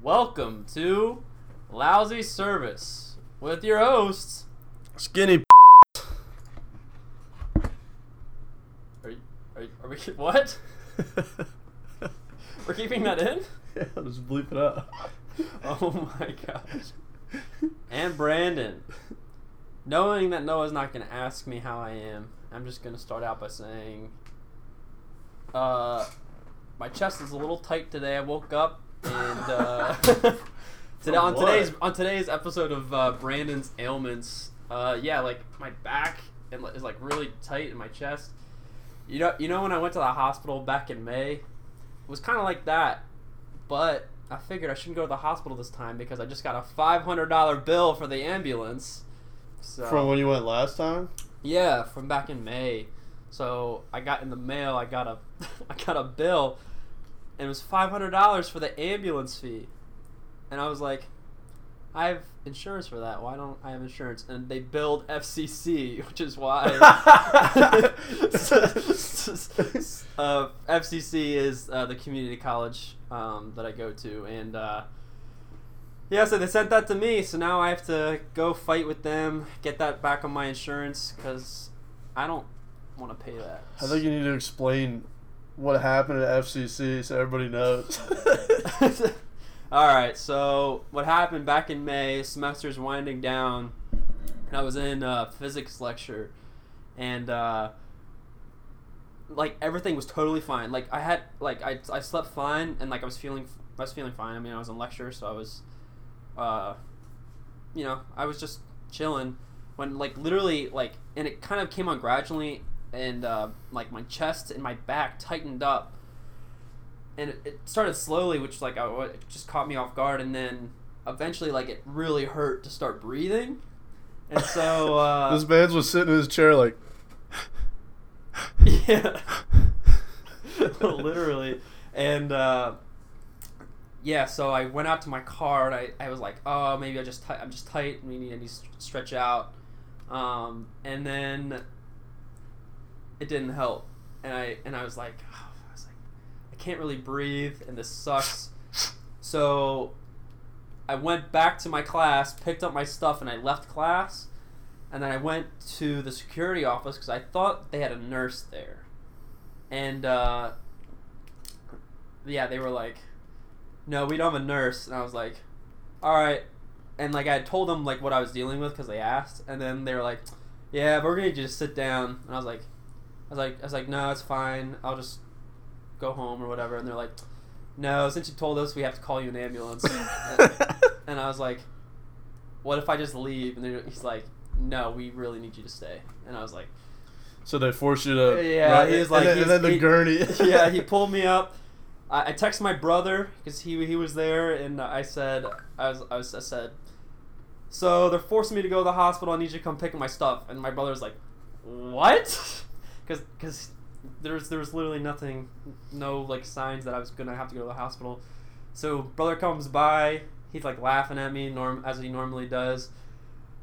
Welcome to Lousy Service with your hosts. Skinny. Are, you, are, you, are we what? We're keeping that in? yeah, I'll just bleep it out. Oh my gosh. And Brandon. Knowing that Noah's not going to ask me how I am, I'm just going to start out by saying uh, my chest is a little tight today. I woke up and uh, today on what? today's on today's episode of uh, Brandon's ailments, uh, yeah, like my back and is like really tight in my chest. You know, you know when I went to the hospital back in May, it was kind of like that, but I figured I shouldn't go to the hospital this time because I just got a five hundred dollar bill for the ambulance. So From when you went last time? yeah, from back in May. So I got in the mail. I got a, I got a bill, and it was five hundred dollars for the ambulance fee, and I was like, I have insurance for that. Why don't I have insurance? And they billed FCC, which is why. uh, FCC is uh, the community college um, that I go to, and uh, yeah, so they sent that to me. So now I have to go fight with them, get that back on my insurance because I don't want to pay that. I think you need to explain what happened at FCC so everybody knows. All right, so what happened back in May? Semester's winding down, and I was in a physics lecture, and uh, like everything was totally fine. Like I had like I, I slept fine, and like I was feeling I was feeling fine. I mean I was in lecture, so I was, uh, you know, I was just chilling when like literally like and it kind of came on gradually, and uh, like my chest and my back tightened up. And it, it started slowly, which like I, it just caught me off guard, and then eventually like it really hurt to start breathing, and so uh, this man was sitting in his chair like, yeah, literally, and uh, yeah, so I went out to my car and I, I was like, oh maybe I just ti- I'm just tight, maybe I need to stretch out, um, and then it didn't help, and I and I was like. Oh, I was like, I can't really breathe, and this sucks. So I went back to my class, picked up my stuff, and I left class. And then I went to the security office because I thought they had a nurse there. And uh, yeah, they were like, "No, we don't have a nurse." And I was like, "All right." And like I told them like what I was dealing with because they asked, and then they were like, "Yeah, but we're gonna just sit down." And I was like, "I was like, I was like, no, it's fine. I'll just go home or whatever." And they're like, "No, since you told us, we have to call you an ambulance." and I was like, "What if I just leave?" And he's like, "No, we really need you to stay." And I was like, so they forced you to. Yeah, right? he was like- and then, and then the he- gurney. yeah, he pulled me up. I, I texted my brother because he he was there, and I said I was, I was I said, so they're forcing me to go to the hospital. I need you to come pick up my stuff. And my brother was like, what? Because because there's there was literally nothing, no like signs that I was gonna have to go to the hospital. So brother comes by. He's like laughing at me, norm as he normally does.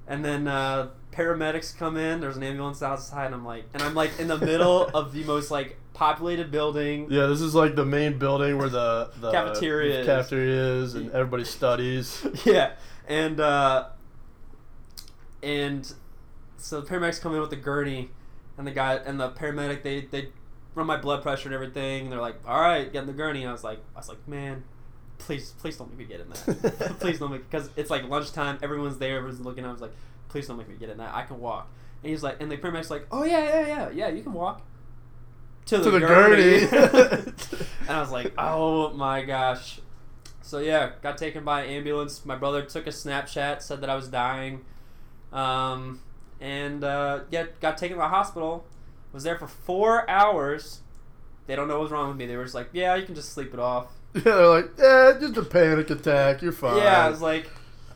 And then uh, paramedics come in. There's an ambulance outside, and I'm like, and I'm like in the middle of the most like populated building. Yeah, this is like the main building where the, the Cafeteria is. cafeteria is, and everybody studies. yeah, and uh, and so the paramedics come in with the gurney, and the guy and the paramedic they they run my blood pressure and everything. And they're like, "All right, get in the gurney." And I was like, I was like, man. Please, please don't make me get in that. please don't make because it's like lunchtime. Everyone's there. Everyone's looking. I was like, please don't make me get in that. I can walk. And he's like, and the paramedic's like, oh yeah, yeah, yeah, yeah, you can walk to the, To the gurney. gurney. and I was like, oh my gosh. So yeah, got taken by ambulance. My brother took a Snapchat, said that I was dying, um, and uh, get got taken to the hospital. Was there for four hours. They don't know what's wrong with me. They were just like, yeah, you can just sleep it off. yeah, they're like, yeah, just a panic attack. You're fine. Yeah, I was like,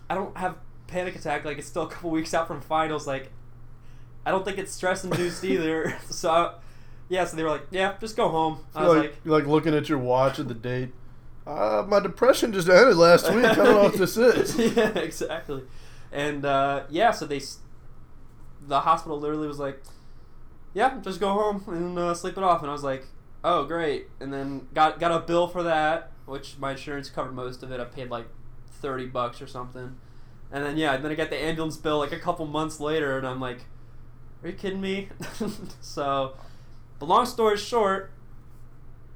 I don't have panic attack. Like it's still a couple weeks out from finals. Like, I don't think it's stress induced either. So, I, yeah. So they were like, yeah, just go home. I was like, like, you're like looking at your watch at the date. Uh, my depression just ended last week. I don't know what this is. yeah, exactly. And uh, yeah, so they, the hospital literally was like, yeah, just go home and uh, sleep it off. And I was like, oh great. And then got got a bill for that, which my insurance covered most of it. I paid like thirty bucks or something, and then yeah, then I got the ambulance bill like a couple months later, and I'm like, "Are you kidding me?" so, but long story short,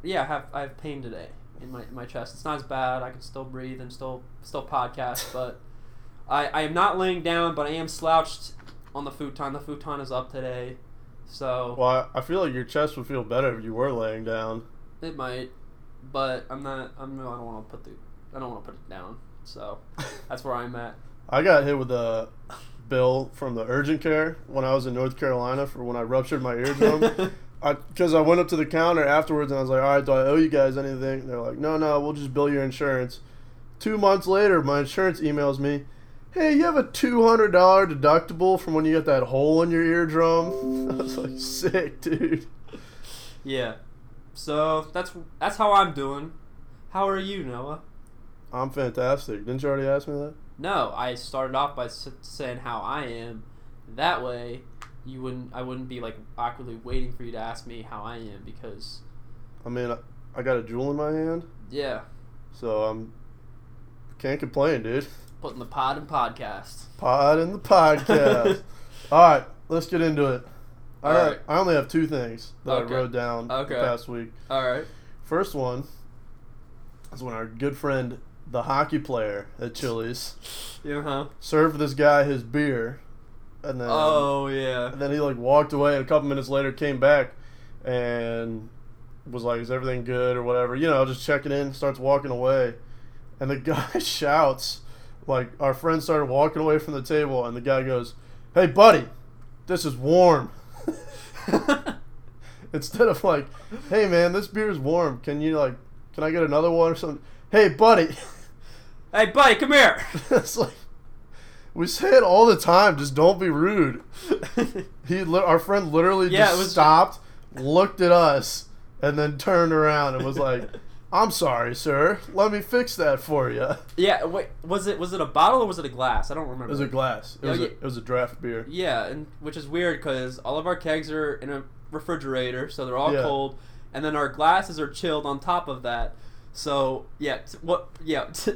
yeah, I have I have pain today in my in my chest. It's not as bad. I can still breathe and still still podcast, but I I am not laying down, but I am slouched on the futon. The futon is up today, so Well, I I feel like your chest would feel better if you were laying down. it might. But I'm not. I'm. I don't want to put the. I don't want to put it down. So that's where I'm at. I got hit with a bill from the urgent care when I was in North Carolina for when I ruptured my eardrum. I because I went up to the counter afterwards and I was like, all right, do I owe you guys anything? And they're like, no, no, we'll just bill your insurance. Two months later, my insurance emails me, hey, you have a two hundred dollar deductible from when you got that hole in your eardrum. I was like, sick, dude. yeah. So that's that's how I'm doing. How are you, Noah? I'm fantastic. Didn't you already ask me that? No, I started off by s- saying how I am. That way, you wouldn't. I wouldn't be like awkwardly waiting for you to ask me how I am because I mean, I, I got a Juul in my hand, yeah, so I'm can't complain, dude. Putting the pod in podcast. Pod in the podcast. All right, let's get into it. I, All right. I only have two things that Okay. I wrote down Okay. the past week. All right. First one is when our good friend, the hockey player at Chili's, Yeah. Huh. served this guy his beer, and then Oh yeah. and then he like walked away, and a couple minutes later came back, and was like, "Is everything good?" or whatever. You know, just checking in. Starts walking away, and the guy shouts, like our friend started walking away from the table, and the guy goes, "Hey, buddy, this is warm." Instead of like, "Hey, man, this beer is warm. Can you like, can I get another one or something?" Hey, buddy. hey, buddy, come here. it's like we say it all the time. Just don't be rude. He, our friend, literally Yeah, just was- stopped, looked at us, and then turned around and was like, "I'm sorry, sir. Let me fix that for you." Yeah. Wait. Was it was it a bottle or was it a glass? I don't remember. It was a glass. It was a, it was a draft beer. Yeah, and which is weird because all of our kegs are in a refrigerator, so they're all Yeah. cold, and then our glasses are chilled on top of that. So yeah, t- what? Yeah, t-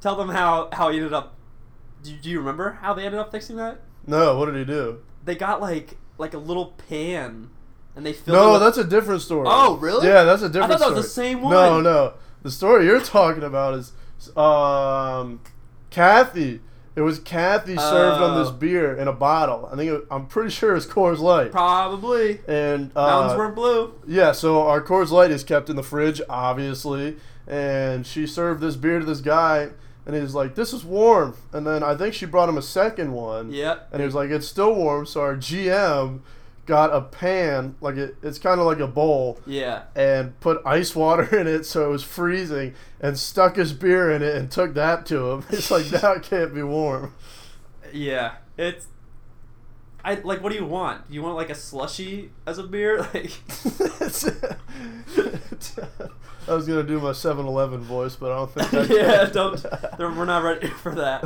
tell them how how he ended up. Do, do you remember how they ended up fixing that? No, what did he do? They got like like a little pan, and they filled. it No, with- that's a different story. Oh, really? Yeah, that's a different. I thought that story. was the same one. no. No, the story you're talking about is, um, Kathy. It was Kathy served on this Oh. beer in a bottle. I think it, I'm pretty sure it's Coors Light. probably. And uh, Mountains weren't blue. Yeah, so our Coors Light is kept in the fridge, obviously, and she served this beer to this guy, and he's like, "This is warm." And then I think she brought him a second one, Yep. and he was like, "It's still warm." So our GM got a pan, like it, it's kind of like a bowl, Yeah. and put ice water in it so it was freezing, and stuck his beer in it and took that to him. It's like now it can't be warm. Yeah. It's. I like. What do you want? Do you want like a slushy as a beer? Like. I was gonna do my 7-Eleven voice, but I don't think. I yeah, don't. We're not ready for that.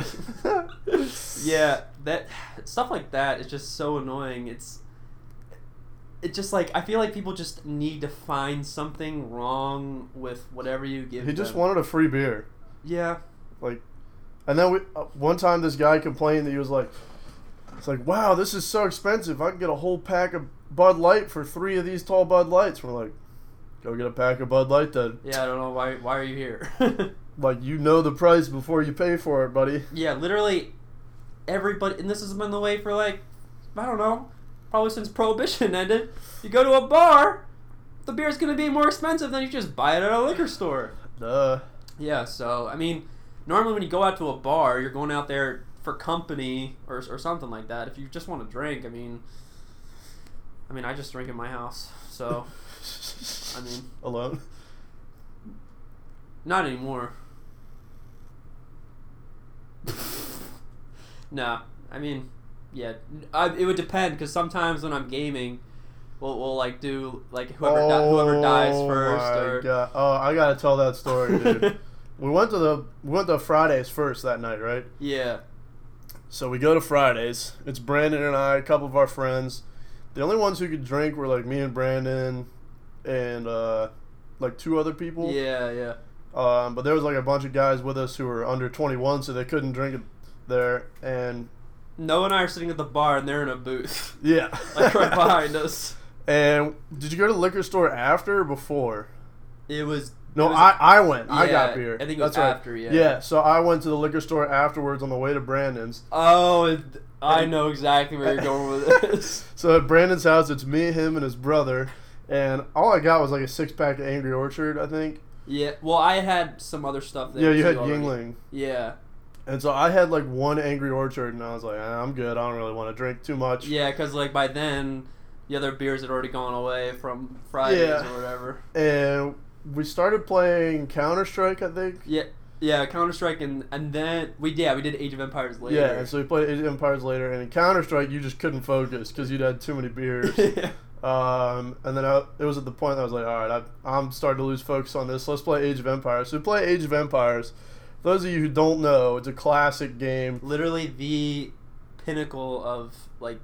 yeah, that stuff like that is just so annoying. It's. It just like I feel like people just need to find something wrong with whatever you give. He just them. wanted a free beer. Yeah. Like, and then we uh, one time this guy complained that he was like, "It's like wow, this is so expensive. I can get a whole pack of Bud Light for three of these tall Bud Lights." We're like, "Go get a pack of Bud Light then." Yeah, I don't know why. Why are you here? Like you know the price before you pay for it, buddy. yeah, literally, everybody, and this has been the way for like, I don't know, probably since Prohibition ended. You go to a bar, the beer's gonna be more expensive than you just buy it at a liquor store. Duh. Yeah, so I mean, normally when you go out to a bar, you're going out there for company or or something like that. If you just want to drink, I mean, I mean, I just drink in my house, so I mean, alone. not anymore. no, I mean, yeah, I, it would depend because sometimes when I'm gaming, we'll, we'll like do like whoever di- whoever dies Oh first my or God. Oh, I gotta tell that story, dude. we went to the we went to Fridays first that night, right? yeah, So we go to Fridays. It's Brandon and I, a couple of our friends. The only ones who could drink were like me and Brandon, and uh, like two other people. yeah, yeah, Um, but there was like a bunch of guys with us who were under 21, so they couldn't drink there. And Noah and I are sitting at the bar, and they're in a booth, yeah, like right behind us. And did you go to the liquor store after or before? It was No, It was- I, I went. I got beer. I think it was That's right. after, yeah. Yeah, so I went to the liquor store afterwards on the way to Brandon's. oh, it- I know exactly where you're going with this. So at Brandon's house, it's me, him, and his brother. And all I got was like a six pack of Angry Orchard, I think. Yeah, well, I had some other stuff there. Yeah, you had already. Yuengling. Yeah, And so I had like one Angry Orchard, and I was like, "Ah, I'm good. I don't really want to drink too much. yeah, because like by then, the other beers had already gone away from Fridays Yeah. or whatever. And we started playing Counter Strike, I think. Yeah, yeah, Counter Strike, and and then we yeah we did Age of Empires later. Yeah, and so we played Age of Empires later, and in Counter Strike, you just couldn't focus because you'd had too many beers. yeah. Um, and then I, it was at the point that I was like, all right, I, I'm starting to lose focus on this. Let's play Age of Empires. So we play Age of Empires. Those of you who don't know, it's a classic game. literally the pinnacle of like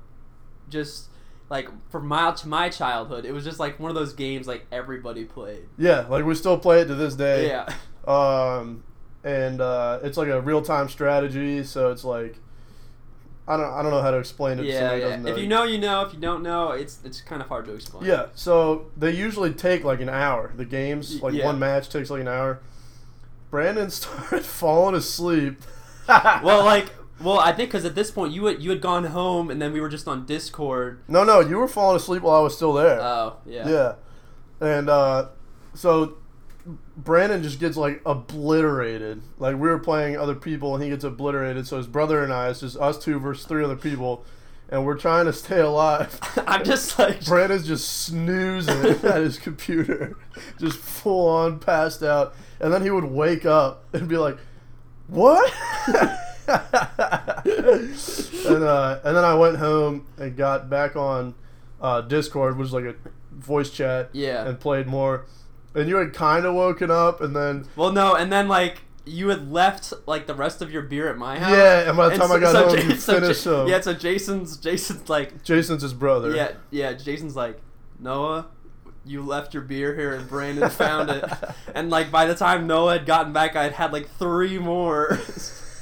just like from my to my childhood it was just like one of those games like everybody played Yeah, like we still play it to this day. yeah Um, and uh, it's like a real time strategy. So it's like, I don't, I don't know how to explain it. yeah, yeah. if you know you know if you don't know it's it's kind of hard to explain Yeah, so they usually take like an hour. The games, like Yeah. one match takes like an hour. Brandon started falling asleep. well like well i think because at this point you had you had gone home and then we were just on discord no, no, you were falling asleep while I was still there. oh yeah yeah. and uh, so Brandon just gets like obliterated. Like we were playing other people, and he gets obliterated. So his brother and I, it's just us two versus three other people, and we're trying to stay alive. i'm just like Brandon's just snoozing at his computer, just full on passed out. And then he would wake up and be like, "What?" and uh, and then I went home and got back on uh, Discord, which is like a voice chat, yeah and played more. And you had kind of woken up, and then well no and then like you had left like the rest of your beer at my house yeah, and by the time I got so home, Ja- you finished them. Yeah, so Jason's Jason's like Jason's his brother. yeah yeah Jason's like Noah, you left your beer here and Brandon found it, and like by the time Noah had gotten back, I had had like three more.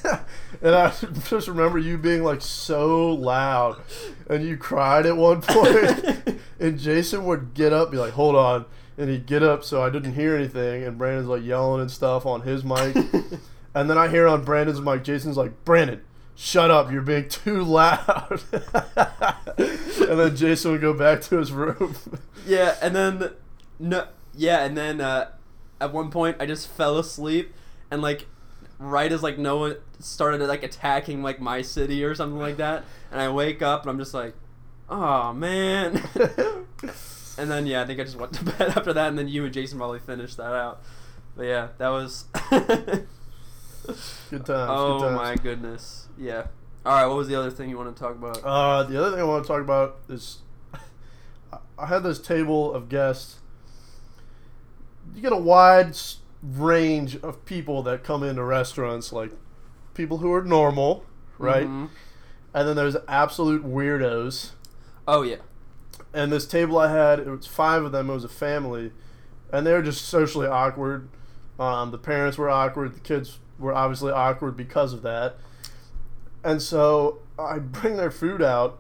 and I just remember you being like so loud, and you cried at one point. point, and Jason would get up, be like, "Hold on," and he'd get up so I didn't hear anything, and Brandon's like yelling and stuff on his mic, and then I hear on Brandon's mic, Jason's like, "Brandon." Shut up! You're being too loud. and then Jason would go back to his room. yeah, and then no yeah, and then uh, at one point I just fell asleep, and like right as like no one started like attacking like my city or something like that, and I wake up and I'm just like, oh man. And then yeah, I think I just went to bed after that, and then you and Jason probably finished that out. But yeah, that was. Good times. oh good times. my goodness! Yeah. All right, what was the other thing you want to talk about? Uh, the other thing I want to talk about is I- had this table of guests. You get a wide range of people that come into restaurants, like people who are normal, right? Mhm. And then there's absolute weirdos. Oh yeah. And this table I had, it was five of them. It was a family, and they were just socially awkward. Um, the parents were awkward. The kids were obviously awkward because of that. And so I bring their food out,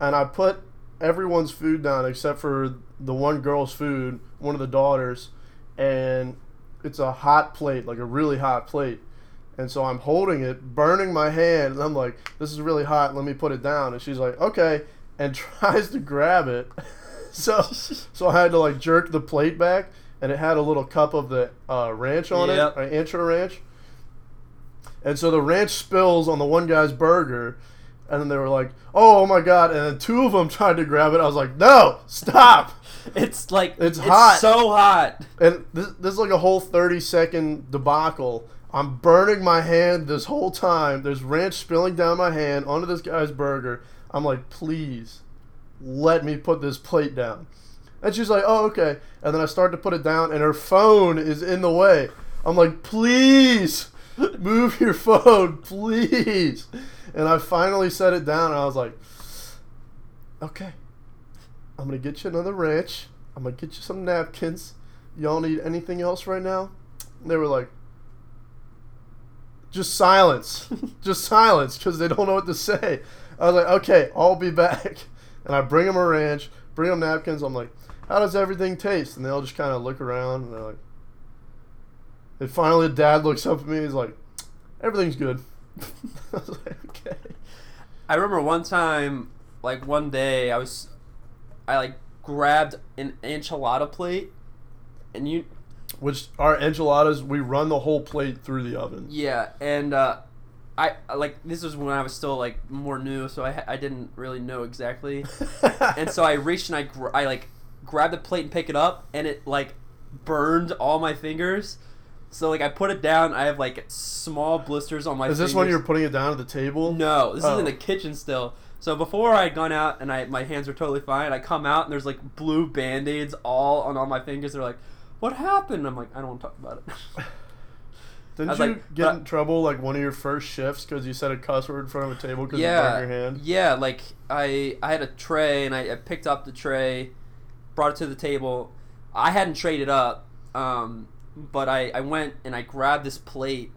and I put everyone's food down except for the one girl's food, one of the daughters, and it's a hot plate, like a really hot plate. And so I'm holding it, burning my hand, and I'm like, "This is really hot. Let me put it down." And she's like, "Okay," and tries to grab it. so, so I had to like jerk the plate back, and it had a little cup of the uh, ranch on Yep. it, uh, ancho ranch. And so the ranch spills on the one guy's burger, and then they were like, "Oh, oh my god!" And then two of them tried to grab it. I was like, "No, stop!" It's like It's hot. so hot. And this, this is like a whole 30 second debacle. I'm burning my hand this whole time. There's ranch spilling down my hand onto this guy's burger. I'm like, please, let me put this plate down. And she's like, oh, okay. And then I start to put it down, and her phone is in the way. I'm like, please, move your phone, please. And I finally set it down, and I was like, okay. I'm going to get you another ranch. I'm going to get you some napkins. Y'all need anything else right now? They were like, just silence, just silence, because they don't know what to say. I was like, okay, I'll be back, and I bring them a ranch, bring them napkins. I'm like, how does everything taste? And they all just kind of look around, and they're like, and finally, Dad looks up at me. He's like, everything's good. I was like, okay. I remember one time, like one day, I was, I like grabbed an enchilada plate, and you, Which our enchiladas, we run the whole plate through the oven. yeah, and uh, I like this was when I was still like more new, so I I didn't really know exactly, and so I reached and I gr- I like grabbed the plate and pick it up, and it like burned all my fingers. So like I put it down, I have like small blisters on my. Is this fingers. when you're putting it down at the table? No, this is Oh. in the kitchen still. So before I had gone out and I my hands were totally fine, I come out and there's like blue band aids all on all my fingers. They're like, "What happened?" I'm like, "I don't want to talk about it." Didn't you like, get in trouble like one of your first shifts because you said a cuss word in front of a table because you yeah, burned your hand? yeah. Like I I had a tray and I, I picked up the tray, brought it to the table. I hadn't traded up, um, but I I went and I grabbed this plate,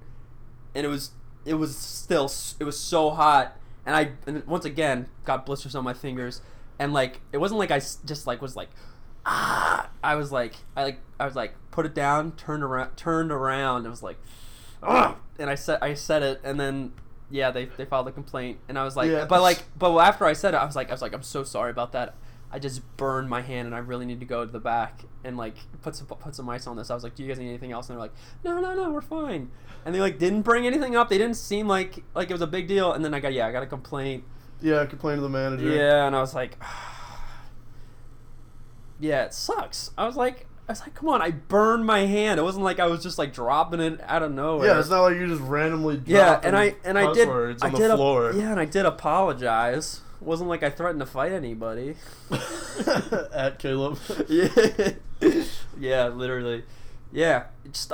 and it was it was still it was so hot, and I and once again got blisters on my fingers, and like it wasn't like I just like was like ah I was like I like I was like put it down, turned around, turned around, it was like ah, and I said I said it, and then yeah they they filed a complaint, and I was like Yeah. but like but after I said it, I was like I was like I'm so sorry about that. I just burned my hand, and I really need to go to the back and like put some put some ice on this. I was like, "Do you guys need anything else?" And they're like, "No, no, no, we're fine." And they like didn't bring anything up. They didn't seem like like it was a big deal. And then I got yeah, I got a complaint. Yeah, complain to the manager. Yeah, and I was like, yeah, it sucks. I was like, I was like, come on, I burned my hand. It wasn't like I was just like dropping it out of nowhere. Yeah, it's not like you just randomly Yeah, and I and I did I on did the floor. yeah, and I did apologize. Wasn't like I threatened to fight anybody. At Caleb. yeah, yeah, literally. Yeah, just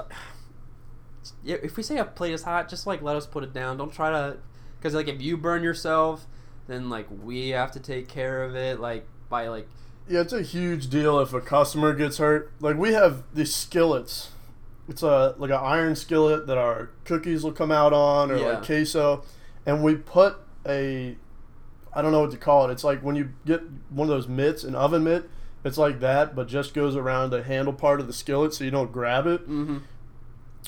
yeah. If we say a plate is hot, just like let us put it down. Don't try to, because like if you burn yourself, then like we have to take care of it. Like by like Yeah, it's a huge deal if a customer gets hurt. Like we have these skillets. It's a like an iron skillet that our cookies will come out on, or Yeah. like queso, and we put a, I don't know what to call it. It's like when you get one of those mitts, an oven mitt. It's like that, but just goes around the handle part of the skillet, so you don't grab it. mm-hmm.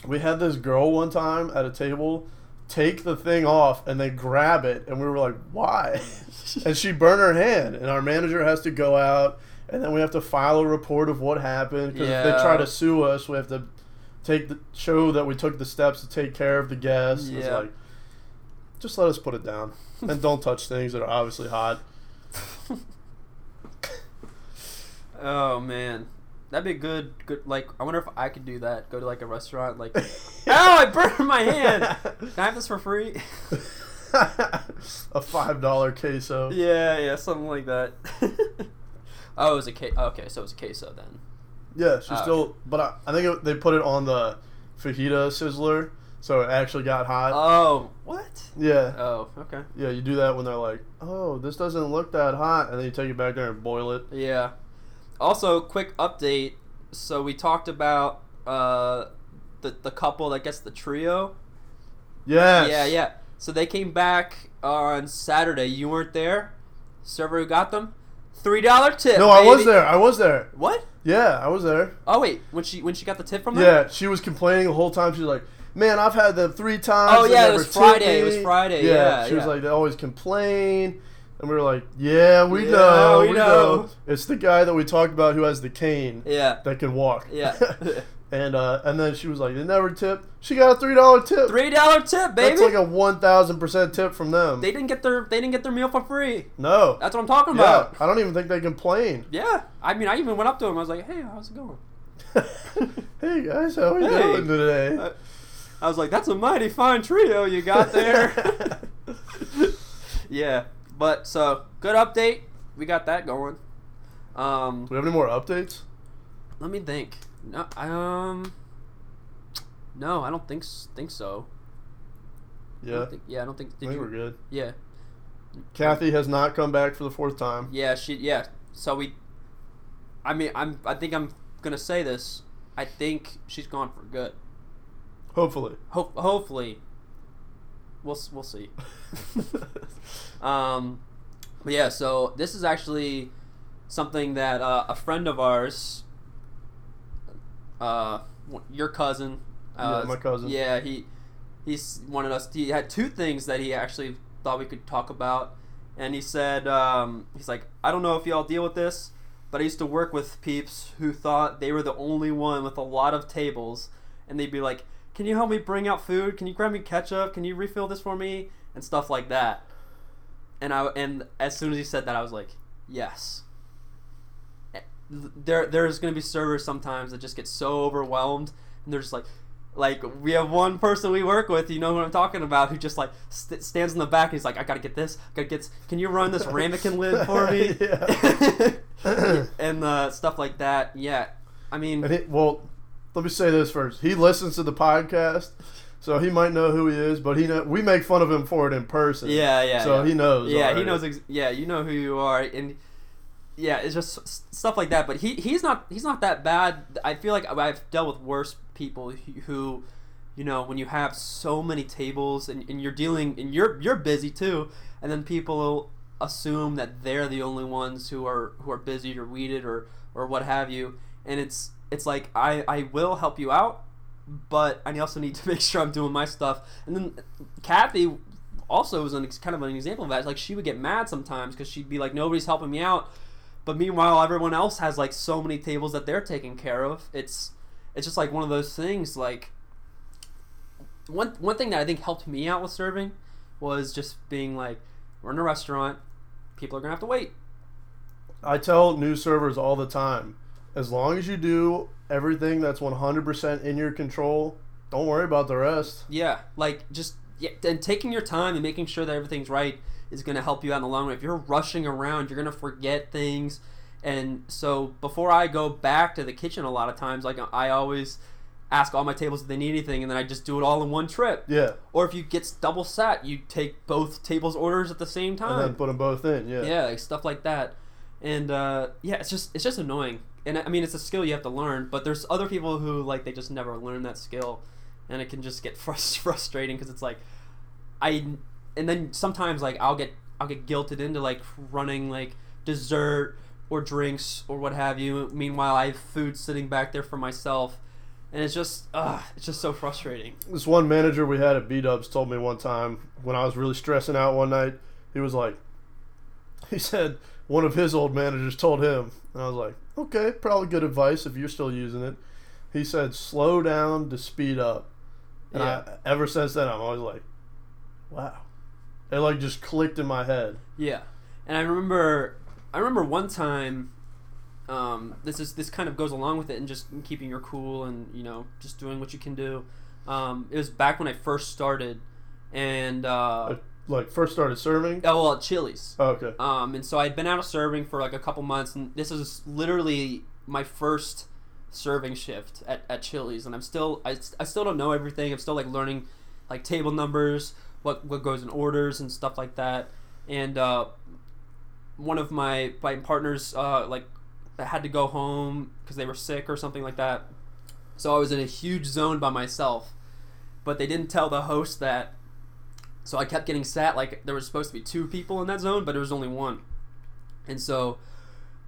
We had this girl one time at a table take the thing off and then grab it, and we were like, "Why?" and she burned her hand, and our manager has to go out, and then we have to file a report of what happened because if they try to sue us, we have to take the show that we took the steps to take care of the guests. It's Yeah. like, just let us put it down, and don't touch things that are obviously hot. Oh man, that'd be good. Good. Like I wonder if I could do that. Go to like a restaurant. Like, ow! I burned my hand. Can I have this for free? a five dollar queso. yeah, yeah, something like that. oh, it was a ca- Okay, so it was a queso then. Yeah, she Oh, still, but I, I think it, they put it on the fajita sizzler, so it actually got hot. Oh, what? yeah, Oh, okay. yeah, you do that when they're like, "Oh, this doesn't look that hot," and then you take it back there and boil it. Yeah. Also, quick update. So we talked about uh, the the couple that gets the trio. Yes. Yeah, yeah. So they came back on Saturday. You weren't there. Server who got them, three dollar tip. No, I was there. I was there. What? Yeah, I was there. Oh wait, when she when she got the tip from them? Yeah, she was complaining the whole time. She's like, "Man, I've had them three times." Oh, yeah, it was Friday, it was. Friday, yeah, she was like, they always complain, and we were like, "Yeah, we Yeah, know, we we, know." know. It's the guy that we talked about who has the cane Yeah. that can walk." Yeah. and uh, and then she was like, "They never tip." She got a three dollar tip. Three dollar tip, baby. That's like a one thousand percent tip from them. they didn't get their they didn't get their meal for free. no. That's what I'm talking yeah, about. I don't even think they complain. Yeah. I mean, I even went up to him. I was like, "Hey, how's it going?" hey guys, how are you Hey. doing today? I, I was like, "That's a mighty fine trio you got there." yeah, but so good update. We got that going. Um, Do we have any more updates? let me think. No, um, no, I don't think think so. I Yeah, don't think, yeah, I don't think. I think you? we're good. Yeah, Kathy has not come back for the fourth time. yeah, she, yeah. So we, I mean, I'm, I think I'm gonna say this. I think she's gone for good. Hopefully. Ho- hopefully, we'll we'll see. um, but yeah, so this is actually something that uh, a friend of ours, uh, your cousin, uh, Yeah, my cousin. yeah, he he's wanted us. He had two things that he actually thought we could talk about, and he said um, he's like, I don't know if y'all deal with this, but I used to work with peeps who thought they were the only one with a lot of tables, and they'd be like, Can you help me bring out food? Can you grab me ketchup? Can you refill this for me? And stuff like that. And I and as soon as he said that, I was like, Yes. Eh, There, there's gonna be servers sometimes that just get so overwhelmed, and they're just like, like we have one person we work with, you know what I'm talking about, who just like st- stands in the back and he's like, I gotta get this, gotta get. This. Can you run this ramekin lid for me? And uh, stuff like that. Yeah, I mean, he, well, let me say this first. He listens to the podcast, so he might know who he is. But he know, we make fun of him for it in person. yeah, yeah. So yeah. he knows. Yeah, he knows. Ex- yeah, you know who you are, and yeah, it's just stuff like that. But he he's not he's not that bad. I feel like I've dealt with worse people who- who, you know, when you have so many tables and, and you're dealing and you're you're busy too, and then people assume that they're the only ones who are who are busy or weeded or or what have you, and it's it's like I I will help you out, but I also need to make sure I'm doing my stuff. And then Kathy also was an kind of an example of that. Like she would get mad sometimes because she'd be like, nobody's helping me out, but meanwhile everyone else has like so many tables that they're taking care of. It's it's just like one of those things. Like one one thing that I think helped me out with serving was just being like, we're in a restaurant, people are gonna have to wait. I tell new servers all the time, as long as you do everything that's 100% in your control, don't worry about the rest. Yeah, like just yeah, and taking your time and making sure that everything's right is going to help you out in the long run. If you're rushing around, you're going to forget things. And so before I go back to the kitchen, a lot of times, like I always ask all my tables if they need anything, and then I just do it all in one trip. Yeah. Or if you get double sat, you take both tables orders at the same time And then put them both in. Yeah. yeah, like stuff like that. And uh, yeah, it's just it's just annoying. And I mean, it's a skill you have to learn. But there's other people who like they just never learn that skill, and it can just get frust- frustrating because it's like, I and then sometimes like I'll get I'll get guilted into like running like dessert or drinks or what have you. Meanwhile, I have food sitting back there for myself, and it's just it's just so frustrating. This one manager we had at B Dubs told me one time when I was really stressing out one night, he was like, he said one of his old managers told him, and I was like, okay, probably good advice if you're still using it. He said, slow down to speed up. And Yeah. I, ever since then, I'm always like, wow. It like just clicked in my head. Yeah, and I remember, I remember one time. Um, this is this kind of goes along with it, and just keeping your cool, and you know, just doing what you can do. Um, it was back when I first started, and uh, Like first started serving. oh well, at Chili's. Oh, okay. Um, and so I'd been out of serving for like a couple months, and this is literally my first serving shift at, at Chili's, and I'm still I, I still don't know everything. I'm still like learning like table numbers, what what goes in orders and stuff like that. And uh, one of my my partners uh, like had to go home because they were sick or something like that. So I was in a huge zone by myself, but they didn't tell the host that. So I kept getting sat like there was supposed to be two people in that zone, but there was only one. And so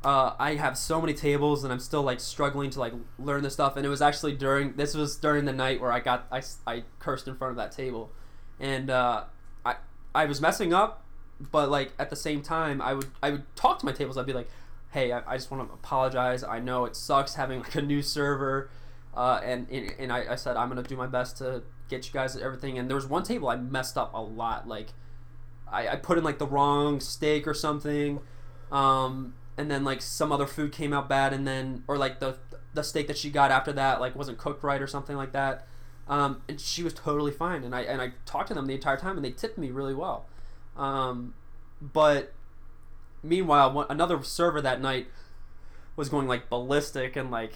uh, I have so many tables, and I'm still like struggling to like learn this stuff. And it was actually during this was during the night where I got I, I cursed in front of that table, and uh, I I was messing up, but like at the same time I would I would talk to my tables. I'd be like, hey, I, I just want to apologize. I know it sucks having like a new server. Uh, and and, and I, I said I'm gonna do my best to get you guys everything. And there was one table I messed up a lot. Like I, I put in like the wrong steak or something, um, and then like some other food came out bad, and then or like the the steak that she got after that like wasn't cooked right or something like that. Um, and she was totally fine, and I and I talked to them the entire time, and they tipped me really well. Um, but meanwhile, one, another server that night was going like ballistic and like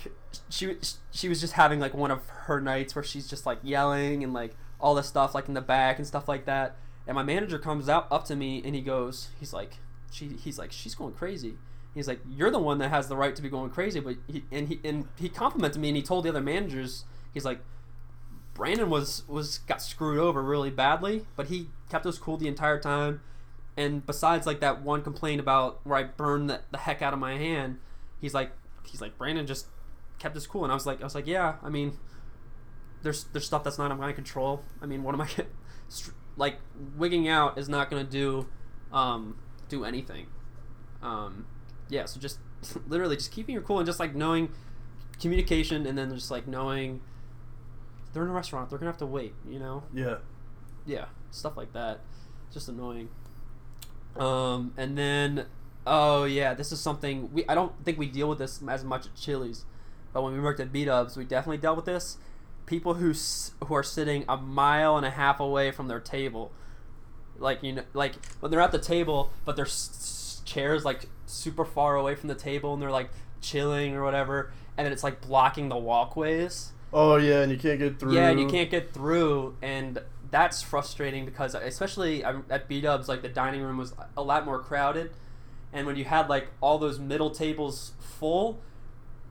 she she was just having like one of her nights where she's just like yelling and like all this stuff like in the back and stuff like that. And my manager comes out up to me and he goes, he's like, she he's like she's going crazy. He's like, you're the one that has the right to be going crazy, but he and he and he complimented me and he told the other managers, he's like, Brandon was was got screwed over really badly, but he kept us cool the entire time. And besides like that one complaint about where I burned the, the heck out of my hand, he's like he's like Brandon just kept us cool, and I was like I was like yeah, I mean, there's there's stuff that's not in my control. I mean, what am I like wigging out is not gonna do um do anything. Um, yeah, so just literally just keeping your cool and just like knowing communication, and then just like knowing they're in a restaurant, they're gonna have to wait, you know Yeah. yeah, stuff like that. Just annoying. Um, and then, oh yeah, this is something we I don't think we deal with this as much at Chili's, but when we worked at B Dubs, we definitely dealt with this. People who who are sitting a mile and a half away from their table, like you know, like when they're at the table, but their s- chairs like super far away from the table, and they're like chilling or whatever, and then it's like blocking the walkways. Oh yeah, and you can't get through. Yeah, and you can't get through, and that's frustrating because especially um, at B Dubs, like the dining room was a lot more crowded, and when you had like all those middle tables full,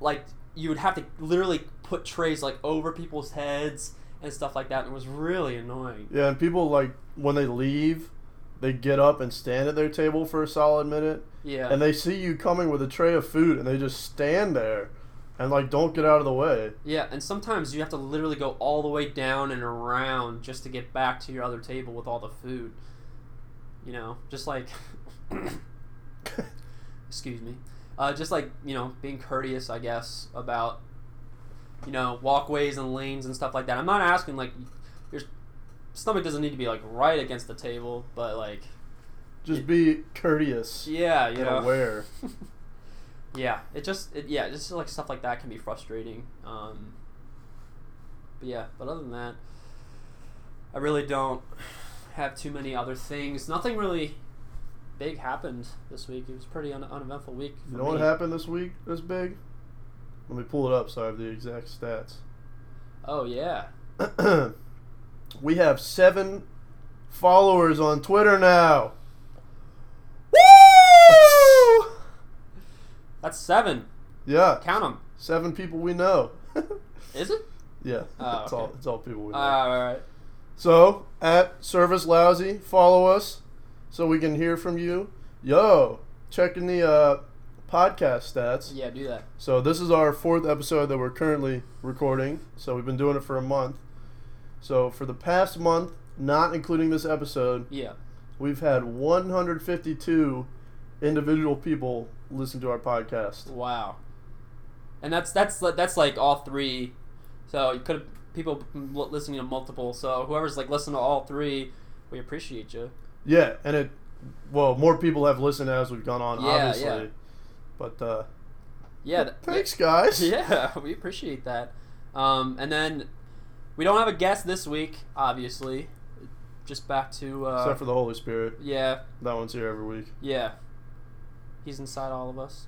like you would have to literally put trays like over people's heads and stuff like that, and it was really annoying. Yeah, and people like when they leave, they get up and stand at their table for a solid minute, Yeah, and they see you coming with a tray of food, and they just stand there, and like don't get out of the way. yeah, and sometimes you have to literally go all the way down and around just to get back to your other table with all the food. You know, just like. excuse me. Uh, just like you know being courteous i guess about you know walkways and lanes and stuff like that. I'm not asking like your stomach doesn't need to be like right against the table but like Just be courteous yeah you know. aware. yeah it just it, yeah just like stuff like that can be frustrating um but yeah but other than that i really don't have too many other things. Nothing really big happened this week it was a pretty un- uneventful week You know what happened this week? This big. Let me pull it up so I have the exact stats. oh yeah we have seven followers on Twitter now. Woo! That's seven. Yeah, Count them. seven people we know. Is it? yeah, Oh, it's all it's all people we know. all right. So at Service Lousy, follow us so we can hear from you. Yo, checking the uh, podcast stats. Yeah, do that. So this is our fourth episode that we're currently recording. So we've been doing it for a month. So for the past month, not including this episode, Yeah. we've had 152 individual people listen to our podcast. Wow. And that's that's that's like all three. So you could people listening to multiple. So whoever's like listening to all three, we appreciate you. Yeah, and it well, more people have listened as we've gone on, Yeah, obviously. yeah. But uh, Yeah. th- thanks, guys. Yeah, we appreciate that. Um, and then we don't have a guest this week, obviously. Just back to uh, Except for the Holy Spirit, yeah, that one's here every week. Yeah. He's inside all of us.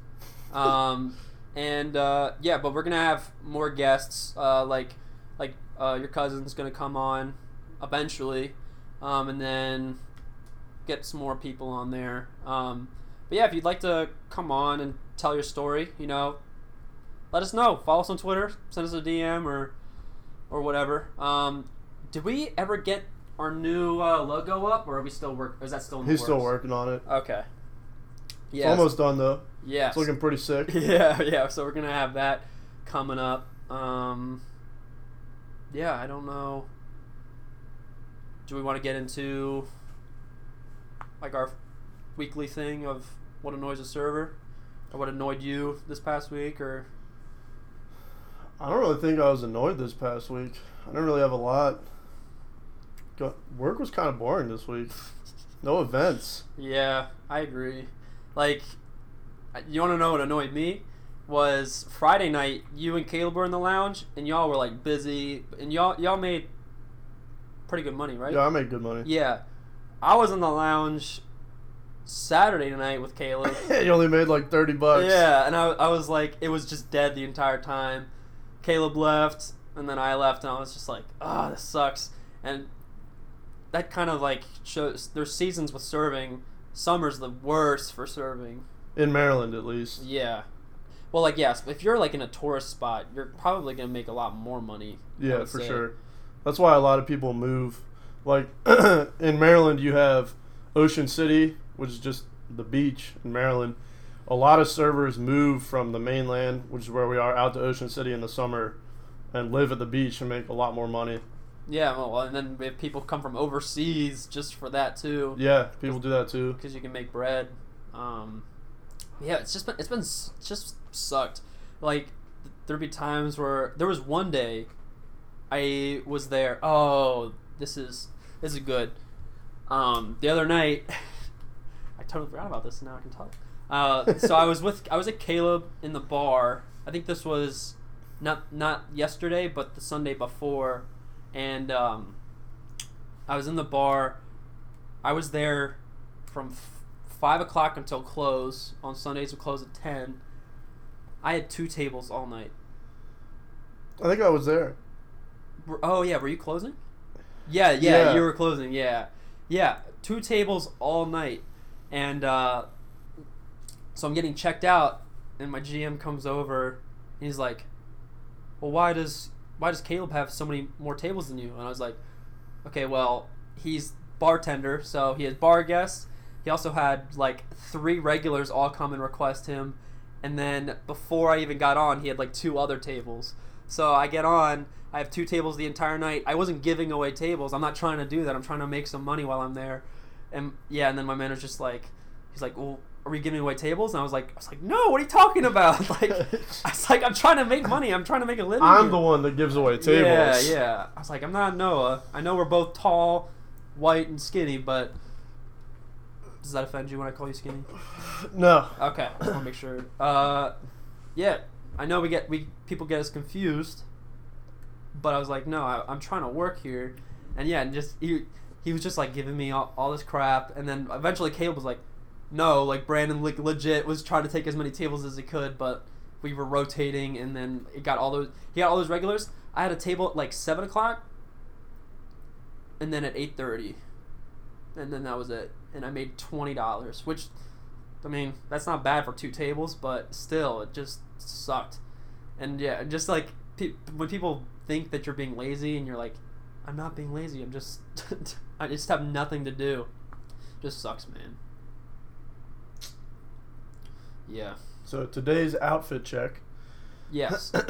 Um, and uh, yeah, but we're gonna have more guests. Uh, like like uh, your cousin's gonna come on eventually, um, and then get some more people on there. Um, but yeah, if you'd like to come on and tell your story, you know, let us know. Follow us on Twitter. Send us a DM or or whatever. Um, did we ever get our new uh, logo up, or are we still work? Is that still He's still working on it. Okay. It's Yeah. almost done though. Yeah. It's looking pretty sick. Yeah, yeah. So we're gonna have that coming up. Um, yeah, I don't know. Do we want to get into like our weekly thing of what annoys a server, or what annoyed you this past week, or I don't really think I was annoyed this past week. I didn't really have a lot. Go- Work was kind of boring this week. No events. Yeah, I agree. Like, you want to know what annoyed me? Was Friday night, you and Caleb were in the lounge, and y'all were like busy, and y'all y'all made pretty good money, right? Yeah, I made good money. Yeah. I was in the lounge Saturday night with Caleb. you only made like thirty bucks. yeah, and I, I was like, it was just dead the entire time. Caleb left, and then I left, and I was just like, ah, this sucks. And that kind of like shows there's seasons with serving. Summer's the worst for serving. In Maryland, at least. Yeah. Well, like yes, if you're like in a tourist spot, you're probably gonna make a lot more money. Yeah, for say. sure. That's why a lot of people move. Like in Maryland, you have Ocean City, which is just the beach in Maryland. A lot of servers move from the mainland, which is where we are, out to Ocean City in the summer, and live at the beach and make a lot more money. Yeah, well, and then if people come from overseas just for that too, Yeah, people do that too. because you can make bread. Um, yeah, it's just been it's been it's just sucked. Like there'd be times where there was one day I was there. Oh, this is this is good. Um, the other night, I totally forgot about this. And now I can talk. Uh, so I was with I was at Caleb in the bar. I think this was not not yesterday, but the Sunday before, and um, I was in the bar. I was there from f- five o'clock until close. On Sundays, we close at ten. I had two tables all night. I think I was there. Oh yeah, were you closing? Yeah, yeah, Yeah. you were closing. Yeah, yeah, two tables all night, and uh, so I'm getting checked out, and my GM comes over, and he's like, "Well, why does why does Caleb have so many more tables than you?" And I was like, "Okay, well, he's bartender, so he has bar guests. He also had like three regulars all come and request him, and then before I even got on, he had like two other tables." So I get on. I have two tables the entire night. I wasn't giving away tables. I'm not trying to do that. I'm trying to make some money while I'm there. And yeah, and then my manager's just like, he's like, "Well, are we giving away tables?" And I was like, "I was like, no. What are you talking about? Like, I was like, I'm trying to make money. I'm trying to make a living." I'm here." the one that gives away tables. Yeah, yeah. I was like, I'm not Noah. I know we're both tall, white, and skinny, but does that offend you when I call you skinny? No. Okay, I want to make sure. Uh, yeah, I know we get we people get us confused, but I was like, no, I, I'm trying to work here, and yeah, and just he he was just like giving me all, all this crap, and then eventually Caleb was like, no, like Brandon like legit was trying to take as many tables as he could, but we were rotating, and then it got all those he got all those regulars. I had a table at like seven o'clock, and then at eight thirty, and then that was it, and I made twenty dollars, which I mean, that's not bad for two tables, but still, it just sucked. And yeah, just like pe- when people think that you're being lazy, and you're like, I'm not being lazy. I'm just, I just have nothing to do. Just sucks, man. Yeah. So today's outfit check. Yes.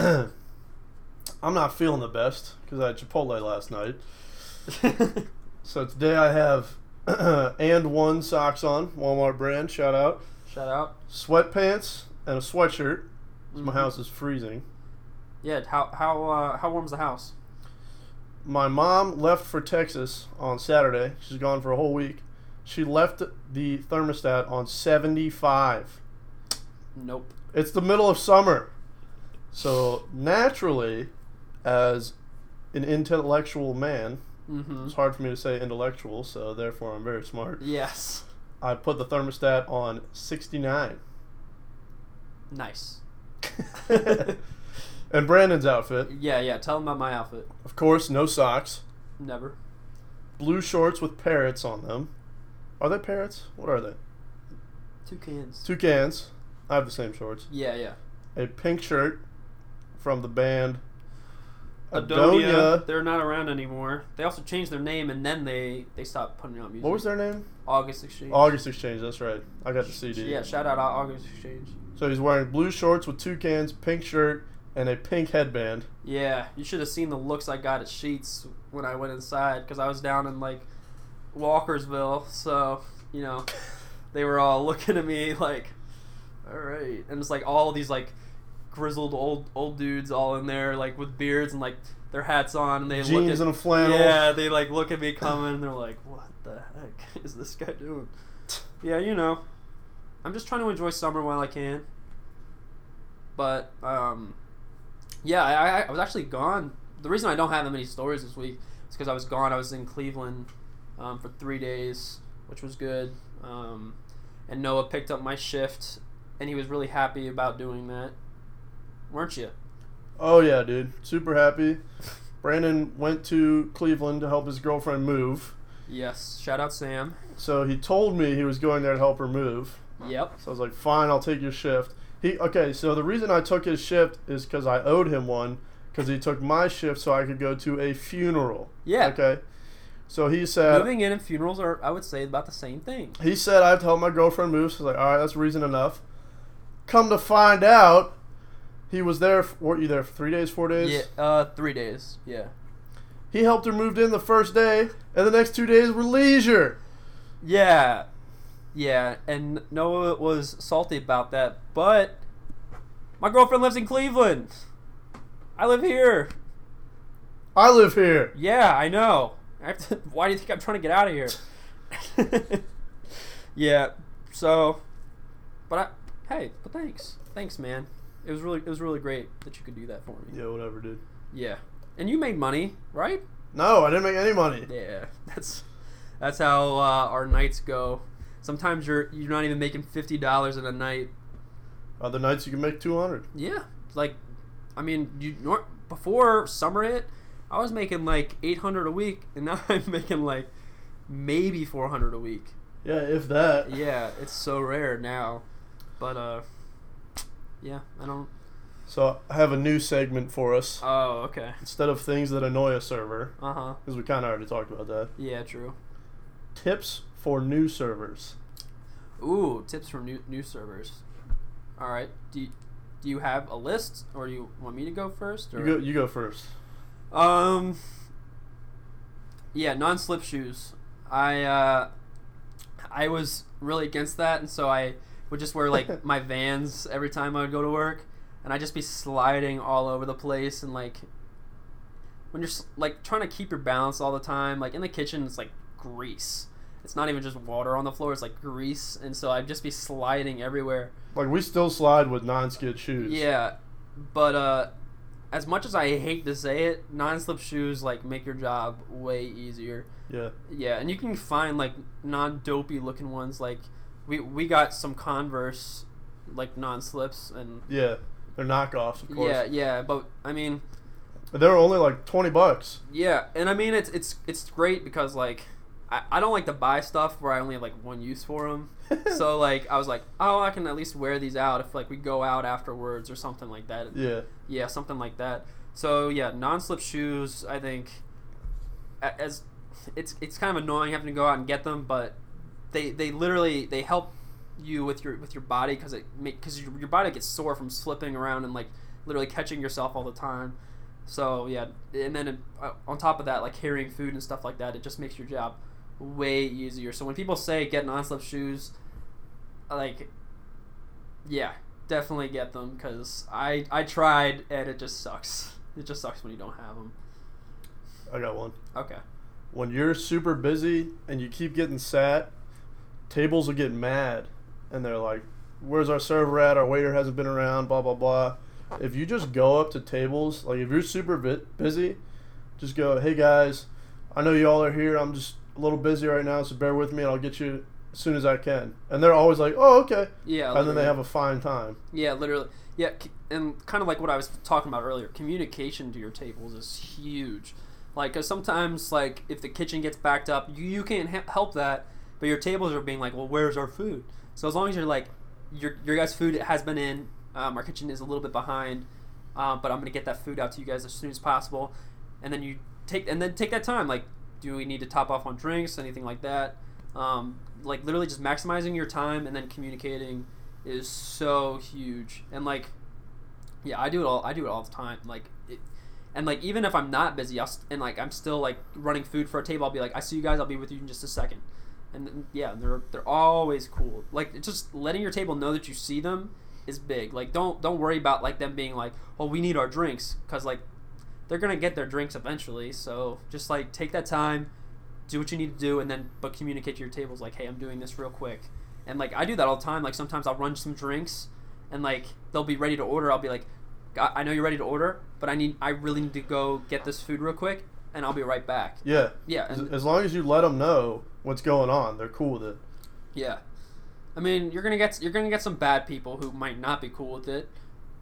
I'm not feeling the best because I had Chipotle last night. So today I have And1 socks on, Walmart brand, shout out. Shout out. Sweatpants and a sweatshirt. My Mhm. house is freezing. Yeah. How how uh, how warm's the house? My mom left for Texas on Saturday. She's gone for a whole week. She left the thermostat on 75. Nope. It's the middle of summer. So naturally, as an intellectual man, Mm-hmm. it's hard for me to say intellectual, so therefore I'm very smart. Yes. I put the thermostat on 69. Nice. and Brandon's outfit, Yeah, yeah. Tell them about my outfit. of course, no socks, Never. blue shorts with parrots on them. Are they parrots? What are they? Toucans. Two cans. I have the same shorts. Yeah, yeah. A pink shirt from the band Adonia. Adonia. They're not around anymore. They also changed their name and then they they stopped putting out music. What was their name? August Exchange. August Exchange. That's right. I got the CD. Yeah, shout out August Exchange. So he's wearing blue shorts with toucans, pink shirt, and a pink headband. Yeah, you should have seen the looks I got at Sheetz when I went inside because I was down in like Walkersville. So you know, they were all looking at me like, all right, and it's like all these like grizzled old old dudes all in there like with beards and like their hats on and they look Jeans at, and a flannel. Yeah, they like look at me coming and they're like, "What the heck is this guy doing?" Yeah, you know, I'm just trying to enjoy summer while I can. But um, yeah, I, I, was actually gone. The reason I don't have that many stories this week is because I was gone. I was in Cleveland um, for three days, which was good. Um, and Noah picked up my shift, and he was really happy about doing that. Weren't you? Oh yeah, dude. Super happy. Brandon went to Cleveland to help his girlfriend move. Yes. Shout out Sam. So he told me he was going there to help her move. Yep. So I was like, "Fine, I'll take your shift." He okay. So the reason I took his shift is because I owed him one because he took my shift so I could go to a funeral. Yeah. Okay. So he said Moving in and funerals are, I would say, about the same thing. he said I have to help my girlfriend move. So I was like, all right, that's reason enough. Come to find out, he was there. For, were you there for three days, four days? Yeah, uh, three days. Yeah. He helped her moved in the first day, and the next two days were leisure. Yeah. Yeah, and Noah was salty about that, but my girlfriend lives in Cleveland. I live here. I live here. Yeah, I know. I have to, why do you think I'm trying to get out of here? yeah. So, but I, hey, but thanks, thanks, man. It was really, it was really great that you could do that for me. Yeah, whatever, dude. Yeah, and you made money, right? No, I didn't make any money. Yeah, that's that's how uh, our nights go. Sometimes you're you're not even making fifty dollars in a night. Other nights you can make two hundred. Yeah, like, I mean, you nor- before summer hit, I was making like eight hundred a week, and now I'm making like maybe four hundred a week. Yeah, if that. Yeah, it's so rare now, but uh, yeah, I don't. So I have a new segment for us. Oh, okay. Instead of things that annoy a server, Uh huh. because we kind of already talked about that. Yeah, true. Tips for new servers. Ooh, tips for new new servers. All right. Do you, do you have a list, or do you want me to go first? Or You go. You go first. Um. Yeah, non-slip shoes. I uh, I was really against that, and so I would just wear like my Vans every time I would go to work, and I'd just be sliding all over the place, and like when you're like trying to keep your balance all the time, like in the kitchen, it's like grease. It's not even just water on the floor; it's like grease, and so I'd just be sliding everywhere. Like we still slide with non-skid shoes. Yeah, but uh, as much as I hate to say it, non-slip shoes like make your job way easier. Yeah. Yeah, and you can find like non-dopey looking ones. Like we we got some Converse like non-slips, and Yeah. They're knockoffs, of course. yeah, yeah. But I mean, They're only like twenty bucks. yeah, and I mean it's it's it's great because like. I, I don't like to buy stuff where I only have like one use for them. so like I was like, oh, I can at least wear these out if like we go out afterwards or something like that. Yeah. Yeah, something like that. So yeah, non-slip shoes. I think as it's it's kind of annoying having to go out and get them, but they they literally they help you with your with your body because it make because your, your body gets sore from slipping around and like literally catching yourself all the time. So yeah, and then uh, on top of that, like carrying food and stuff like that, it just makes your job way easier. So when people say get non-slip shoes, like yeah, definitely get them because I I tried and it just sucks. It just sucks when you don't have them. I got one. Okay. When you're super busy and you keep getting sat, tables will get mad, and they're like, "Where's our server at? Our waiter hasn't been around." Blah blah blah. If you just go up to tables, like if you're super busy, just go, "Hey guys, I know y'all are here. I'm just a little busy right now, so bear with me, and I'll get you as soon as I can." And they're always like, "Oh, okay," Yeah. and then they have a fine time. Yeah, literally. Yeah, and kind of like what I was talking about earlier, communication to your tables is huge. Like, cause sometimes, like, if the kitchen gets backed up, you, you can't he- help that, but your tables are being like, well, where's our food? So as long as you're like, your your guys' food has been in, um, our kitchen is a little bit behind, um, but I'm gonna get that food out to you guys as soon as possible, and then you take and then take that time. Like, do we need to top off on drinks, anything like that? Um, like literally just maximizing your time and then communicating is so huge. And like yeah i do it all i do it all the time. Like it, and like even if i'm not busy I'll, and like i'm still like running food for a table i'll be like i see you guys i'll be with you in just a second. And yeah they're they're always cool. Like just letting your table know that you see them is big. Like don't don't worry about like them being like oh we need our drinks. Because like they're gonna get their drinks eventually so just like take that time do what you need to do and then but communicate to your tables like hey i'm doing this real quick and like I do that all the time. Like sometimes I'll run some drinks, and like they'll be ready to order. I'll be like, I I know you're ready to order, but I need I really need to go get this food real quick, and I'll be right back. Yeah. Yeah, As, and, as long as you let them know what's going on, they're cool with it. yeah. I mean, you're gonna get you're gonna get some bad people who might not be cool with it,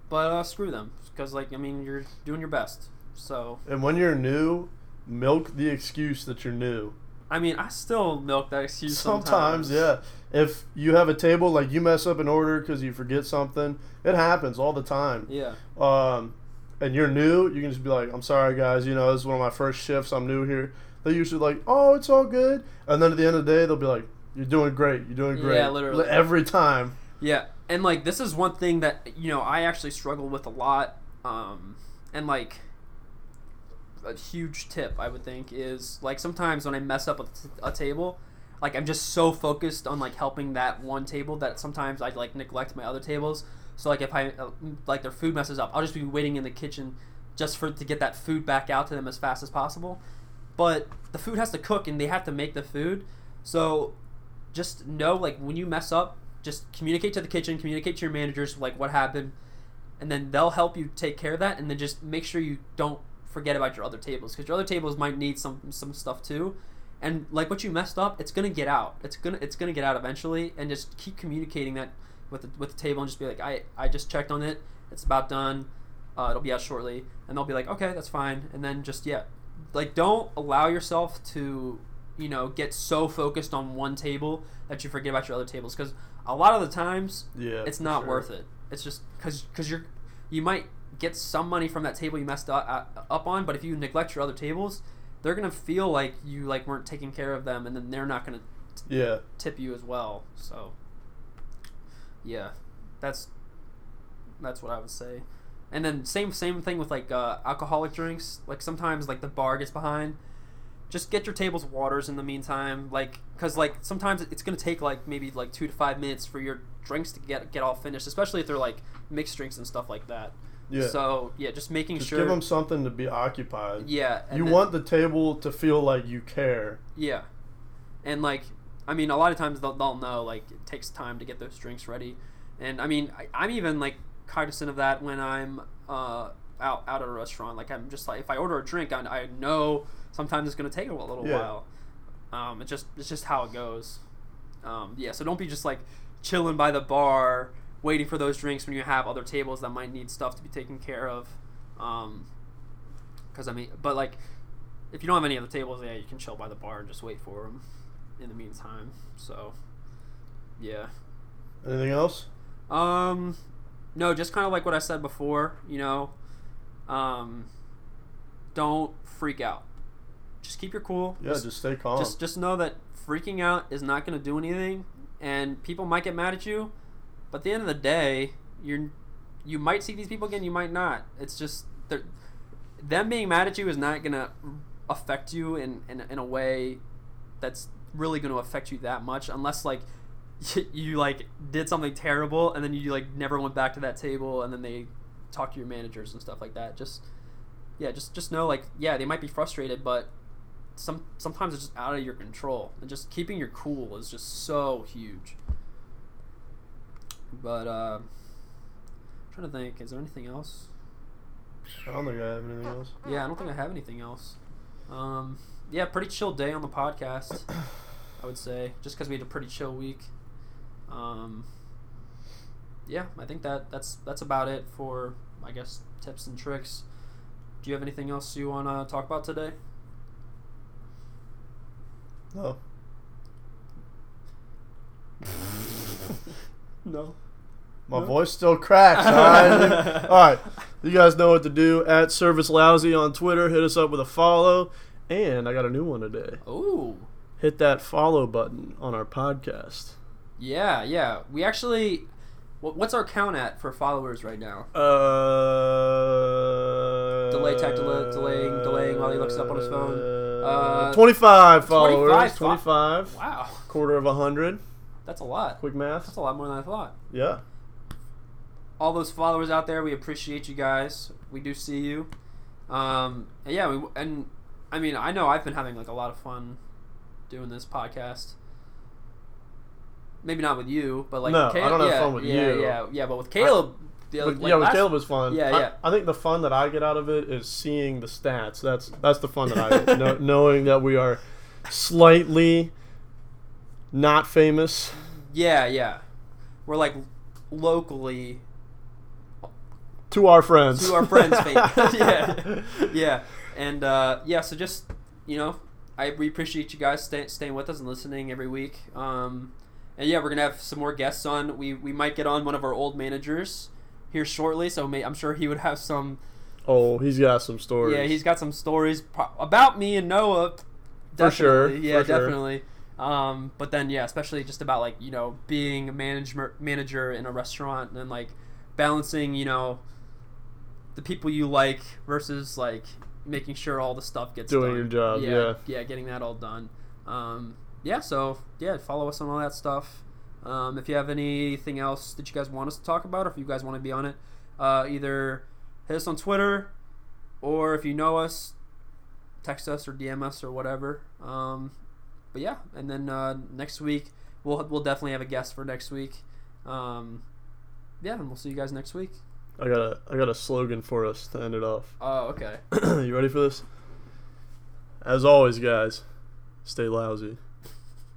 but uh, screw them because like I mean you're doing your best. So And when you're new, milk the excuse that you're new. I mean I still milk that excuse Sometimes, sometimes. yeah. If you have a table, like you mess up an order because you forget something, it happens all the time. Yeah. Um, and you're new, you can just be like, "I'm sorry, guys. You know, this is one of my first shifts. I'm new here." They usually like, "Oh, it's all good," and then at the end of the day, they'll be like, "You're doing great. You're doing great." Yeah, literally. Every time. Yeah, and like this is one thing that you know I actually struggle with a lot, um, and like a huge tip I would think is like sometimes when I mess up a, t- a table, like I'm just so focused on like helping that one table that sometimes I like neglect my other tables. So like if I uh, like their food messes up, I'll just be waiting in the kitchen just for to get that food back out to them as fast as possible. But the food has to cook and they have to make the food. So just know like when you mess up, just communicate to the kitchen, communicate to your managers like what happened, and then they'll help you take care of that. And then just make sure you don't forget about your other tables because your other tables might need some some stuff too. And like what you messed up, it's gonna get out. It's gonna it's gonna get out eventually. And just keep communicating that with the, with the table and just be like, I I just checked on it. It's about done. Uh, it'll be out shortly, and they'll be like, okay, that's fine. And then just yeah, like don't allow yourself to you know get so focused on one table that you forget about your other tables because a lot of the times Yeah. it's not sure. worth it. It's just because because you're you might get some money from that table you messed up, uh, up on, but if you neglect your other tables, they're gonna feel like you like weren't taking care of them, and then they're not gonna Yeah. tip you as well. So yeah, that's that's what I would say. And then same same thing with like uh, alcoholic drinks. Like sometimes like the bar gets behind. Just get your tables waters in the meantime, like because like sometimes it's gonna take like maybe like two to five minutes for your drinks to get get all finished, especially if they're like mixed drinks and stuff like that. Yeah. So yeah, just making just sure. give them something to be occupied. yeah. You then- want the table to feel like you care. Yeah, and like I mean, a lot of times they'll, they'll know like it takes time to get those drinks ready, and I mean I, I'm even like cognizant of that when I'm uh, out out at a restaurant. Like I'm just like if I order a drink, I, I know sometimes it's gonna take a little Yeah. while. Um, it's just it's just how it goes. Um, yeah, so don't be just like chilling by the bar waiting for those drinks when you have other tables that might need stuff to be taken care of. Um, because I mean, but like if you don't have any other tables, yeah, you can chill by the bar and just wait for them in the meantime. So, yeah. Anything else? Um, no, just kind of like what I said before. You know, um, don't freak out. Just keep your cool. Yeah, just, stay calm. just just know that freaking out is not going to do anything, and people might get mad at you, but at the end of the day, you're you might see these people again, you might not. It's just them being mad at you is not to affect you in, in in a way that's really to affect you that much, unless like you like did something terrible and then you like never went back to that table and then they talk to your managers and stuff like that. Just yeah, just just know like yeah, they might be frustrated, but some sometimes it's just out of your control, and just keeping your cool is just so huge. But uh, I'm trying to think, is there anything else? I don't think I have anything else. Yeah, I don't think I have anything else. Um, yeah, pretty chill day on the podcast. I would say just because we had a pretty chill week. Um, yeah, I think that that's that's about it for I guess tips and tricks. Do you have anything else you want to talk about today? No. No. My No? voice still cracks. All right. all right. You guys know what to do. At Service Lousy on Twitter. Hit us up with a follow. And I got a new one today. Ooh. Hit that follow button on our podcast. Yeah, yeah. We actually. What's our count at for followers right now? Uh, Delay tech delay, delaying, delaying while he looks up on his phone. Uh, 25 followers. 25 25. Wow, Quarter of a hundred. That's a lot. Quick math. That's a lot more than I thought. Yeah. All those followers out there, we appreciate you guys. We do see you. Um, and yeah, we, and I mean, I know I've been having like a lot of fun doing this podcast. Maybe not with you, but like No, I Caleb, don't have yeah, fun with yeah, you. Yeah, yeah, but with Caleb, the other- But, like yeah, with Caleb was fun. Yeah, I, yeah. I think the fun that I get out of it is seeing the stats. That's that's the fun that I get. know, knowing that we are slightly not famous. Yeah, yeah. We're like locally To our friends. to our friends' yeah, yeah, and uh, yeah. So just you know, I we appreciate you guys stay, staying with us and listening every week. Um, and yeah, we're gonna have some more guests on. We we might get on one of our old managers here shortly. So may, I'm sure he would have some Oh, he's got some stories. Yeah, he's got some stories pro- about me and Noah. For sure, Yeah, for sure. Um, but then yeah, especially just about like you know being a manager manager in a restaurant and like balancing you know the people you like versus like making sure all the stuff gets Doing done. your job, Yeah, yeah. yeah, getting that all done. Um, yeah, so yeah, follow us on all that stuff. Um, if you have anything else that you guys want us to talk about, or if you guys want to be on it, uh, either hit us on Twitter, or if you know us, text us or DM us or whatever. Um, but yeah, and then uh, next week we'll we'll definitely have a guest for next week. Um, yeah, and we'll see you guys next week. I got a I got a slogan for us to end it off. Oh, okay. you ready for this? As always, guys, stay lousy.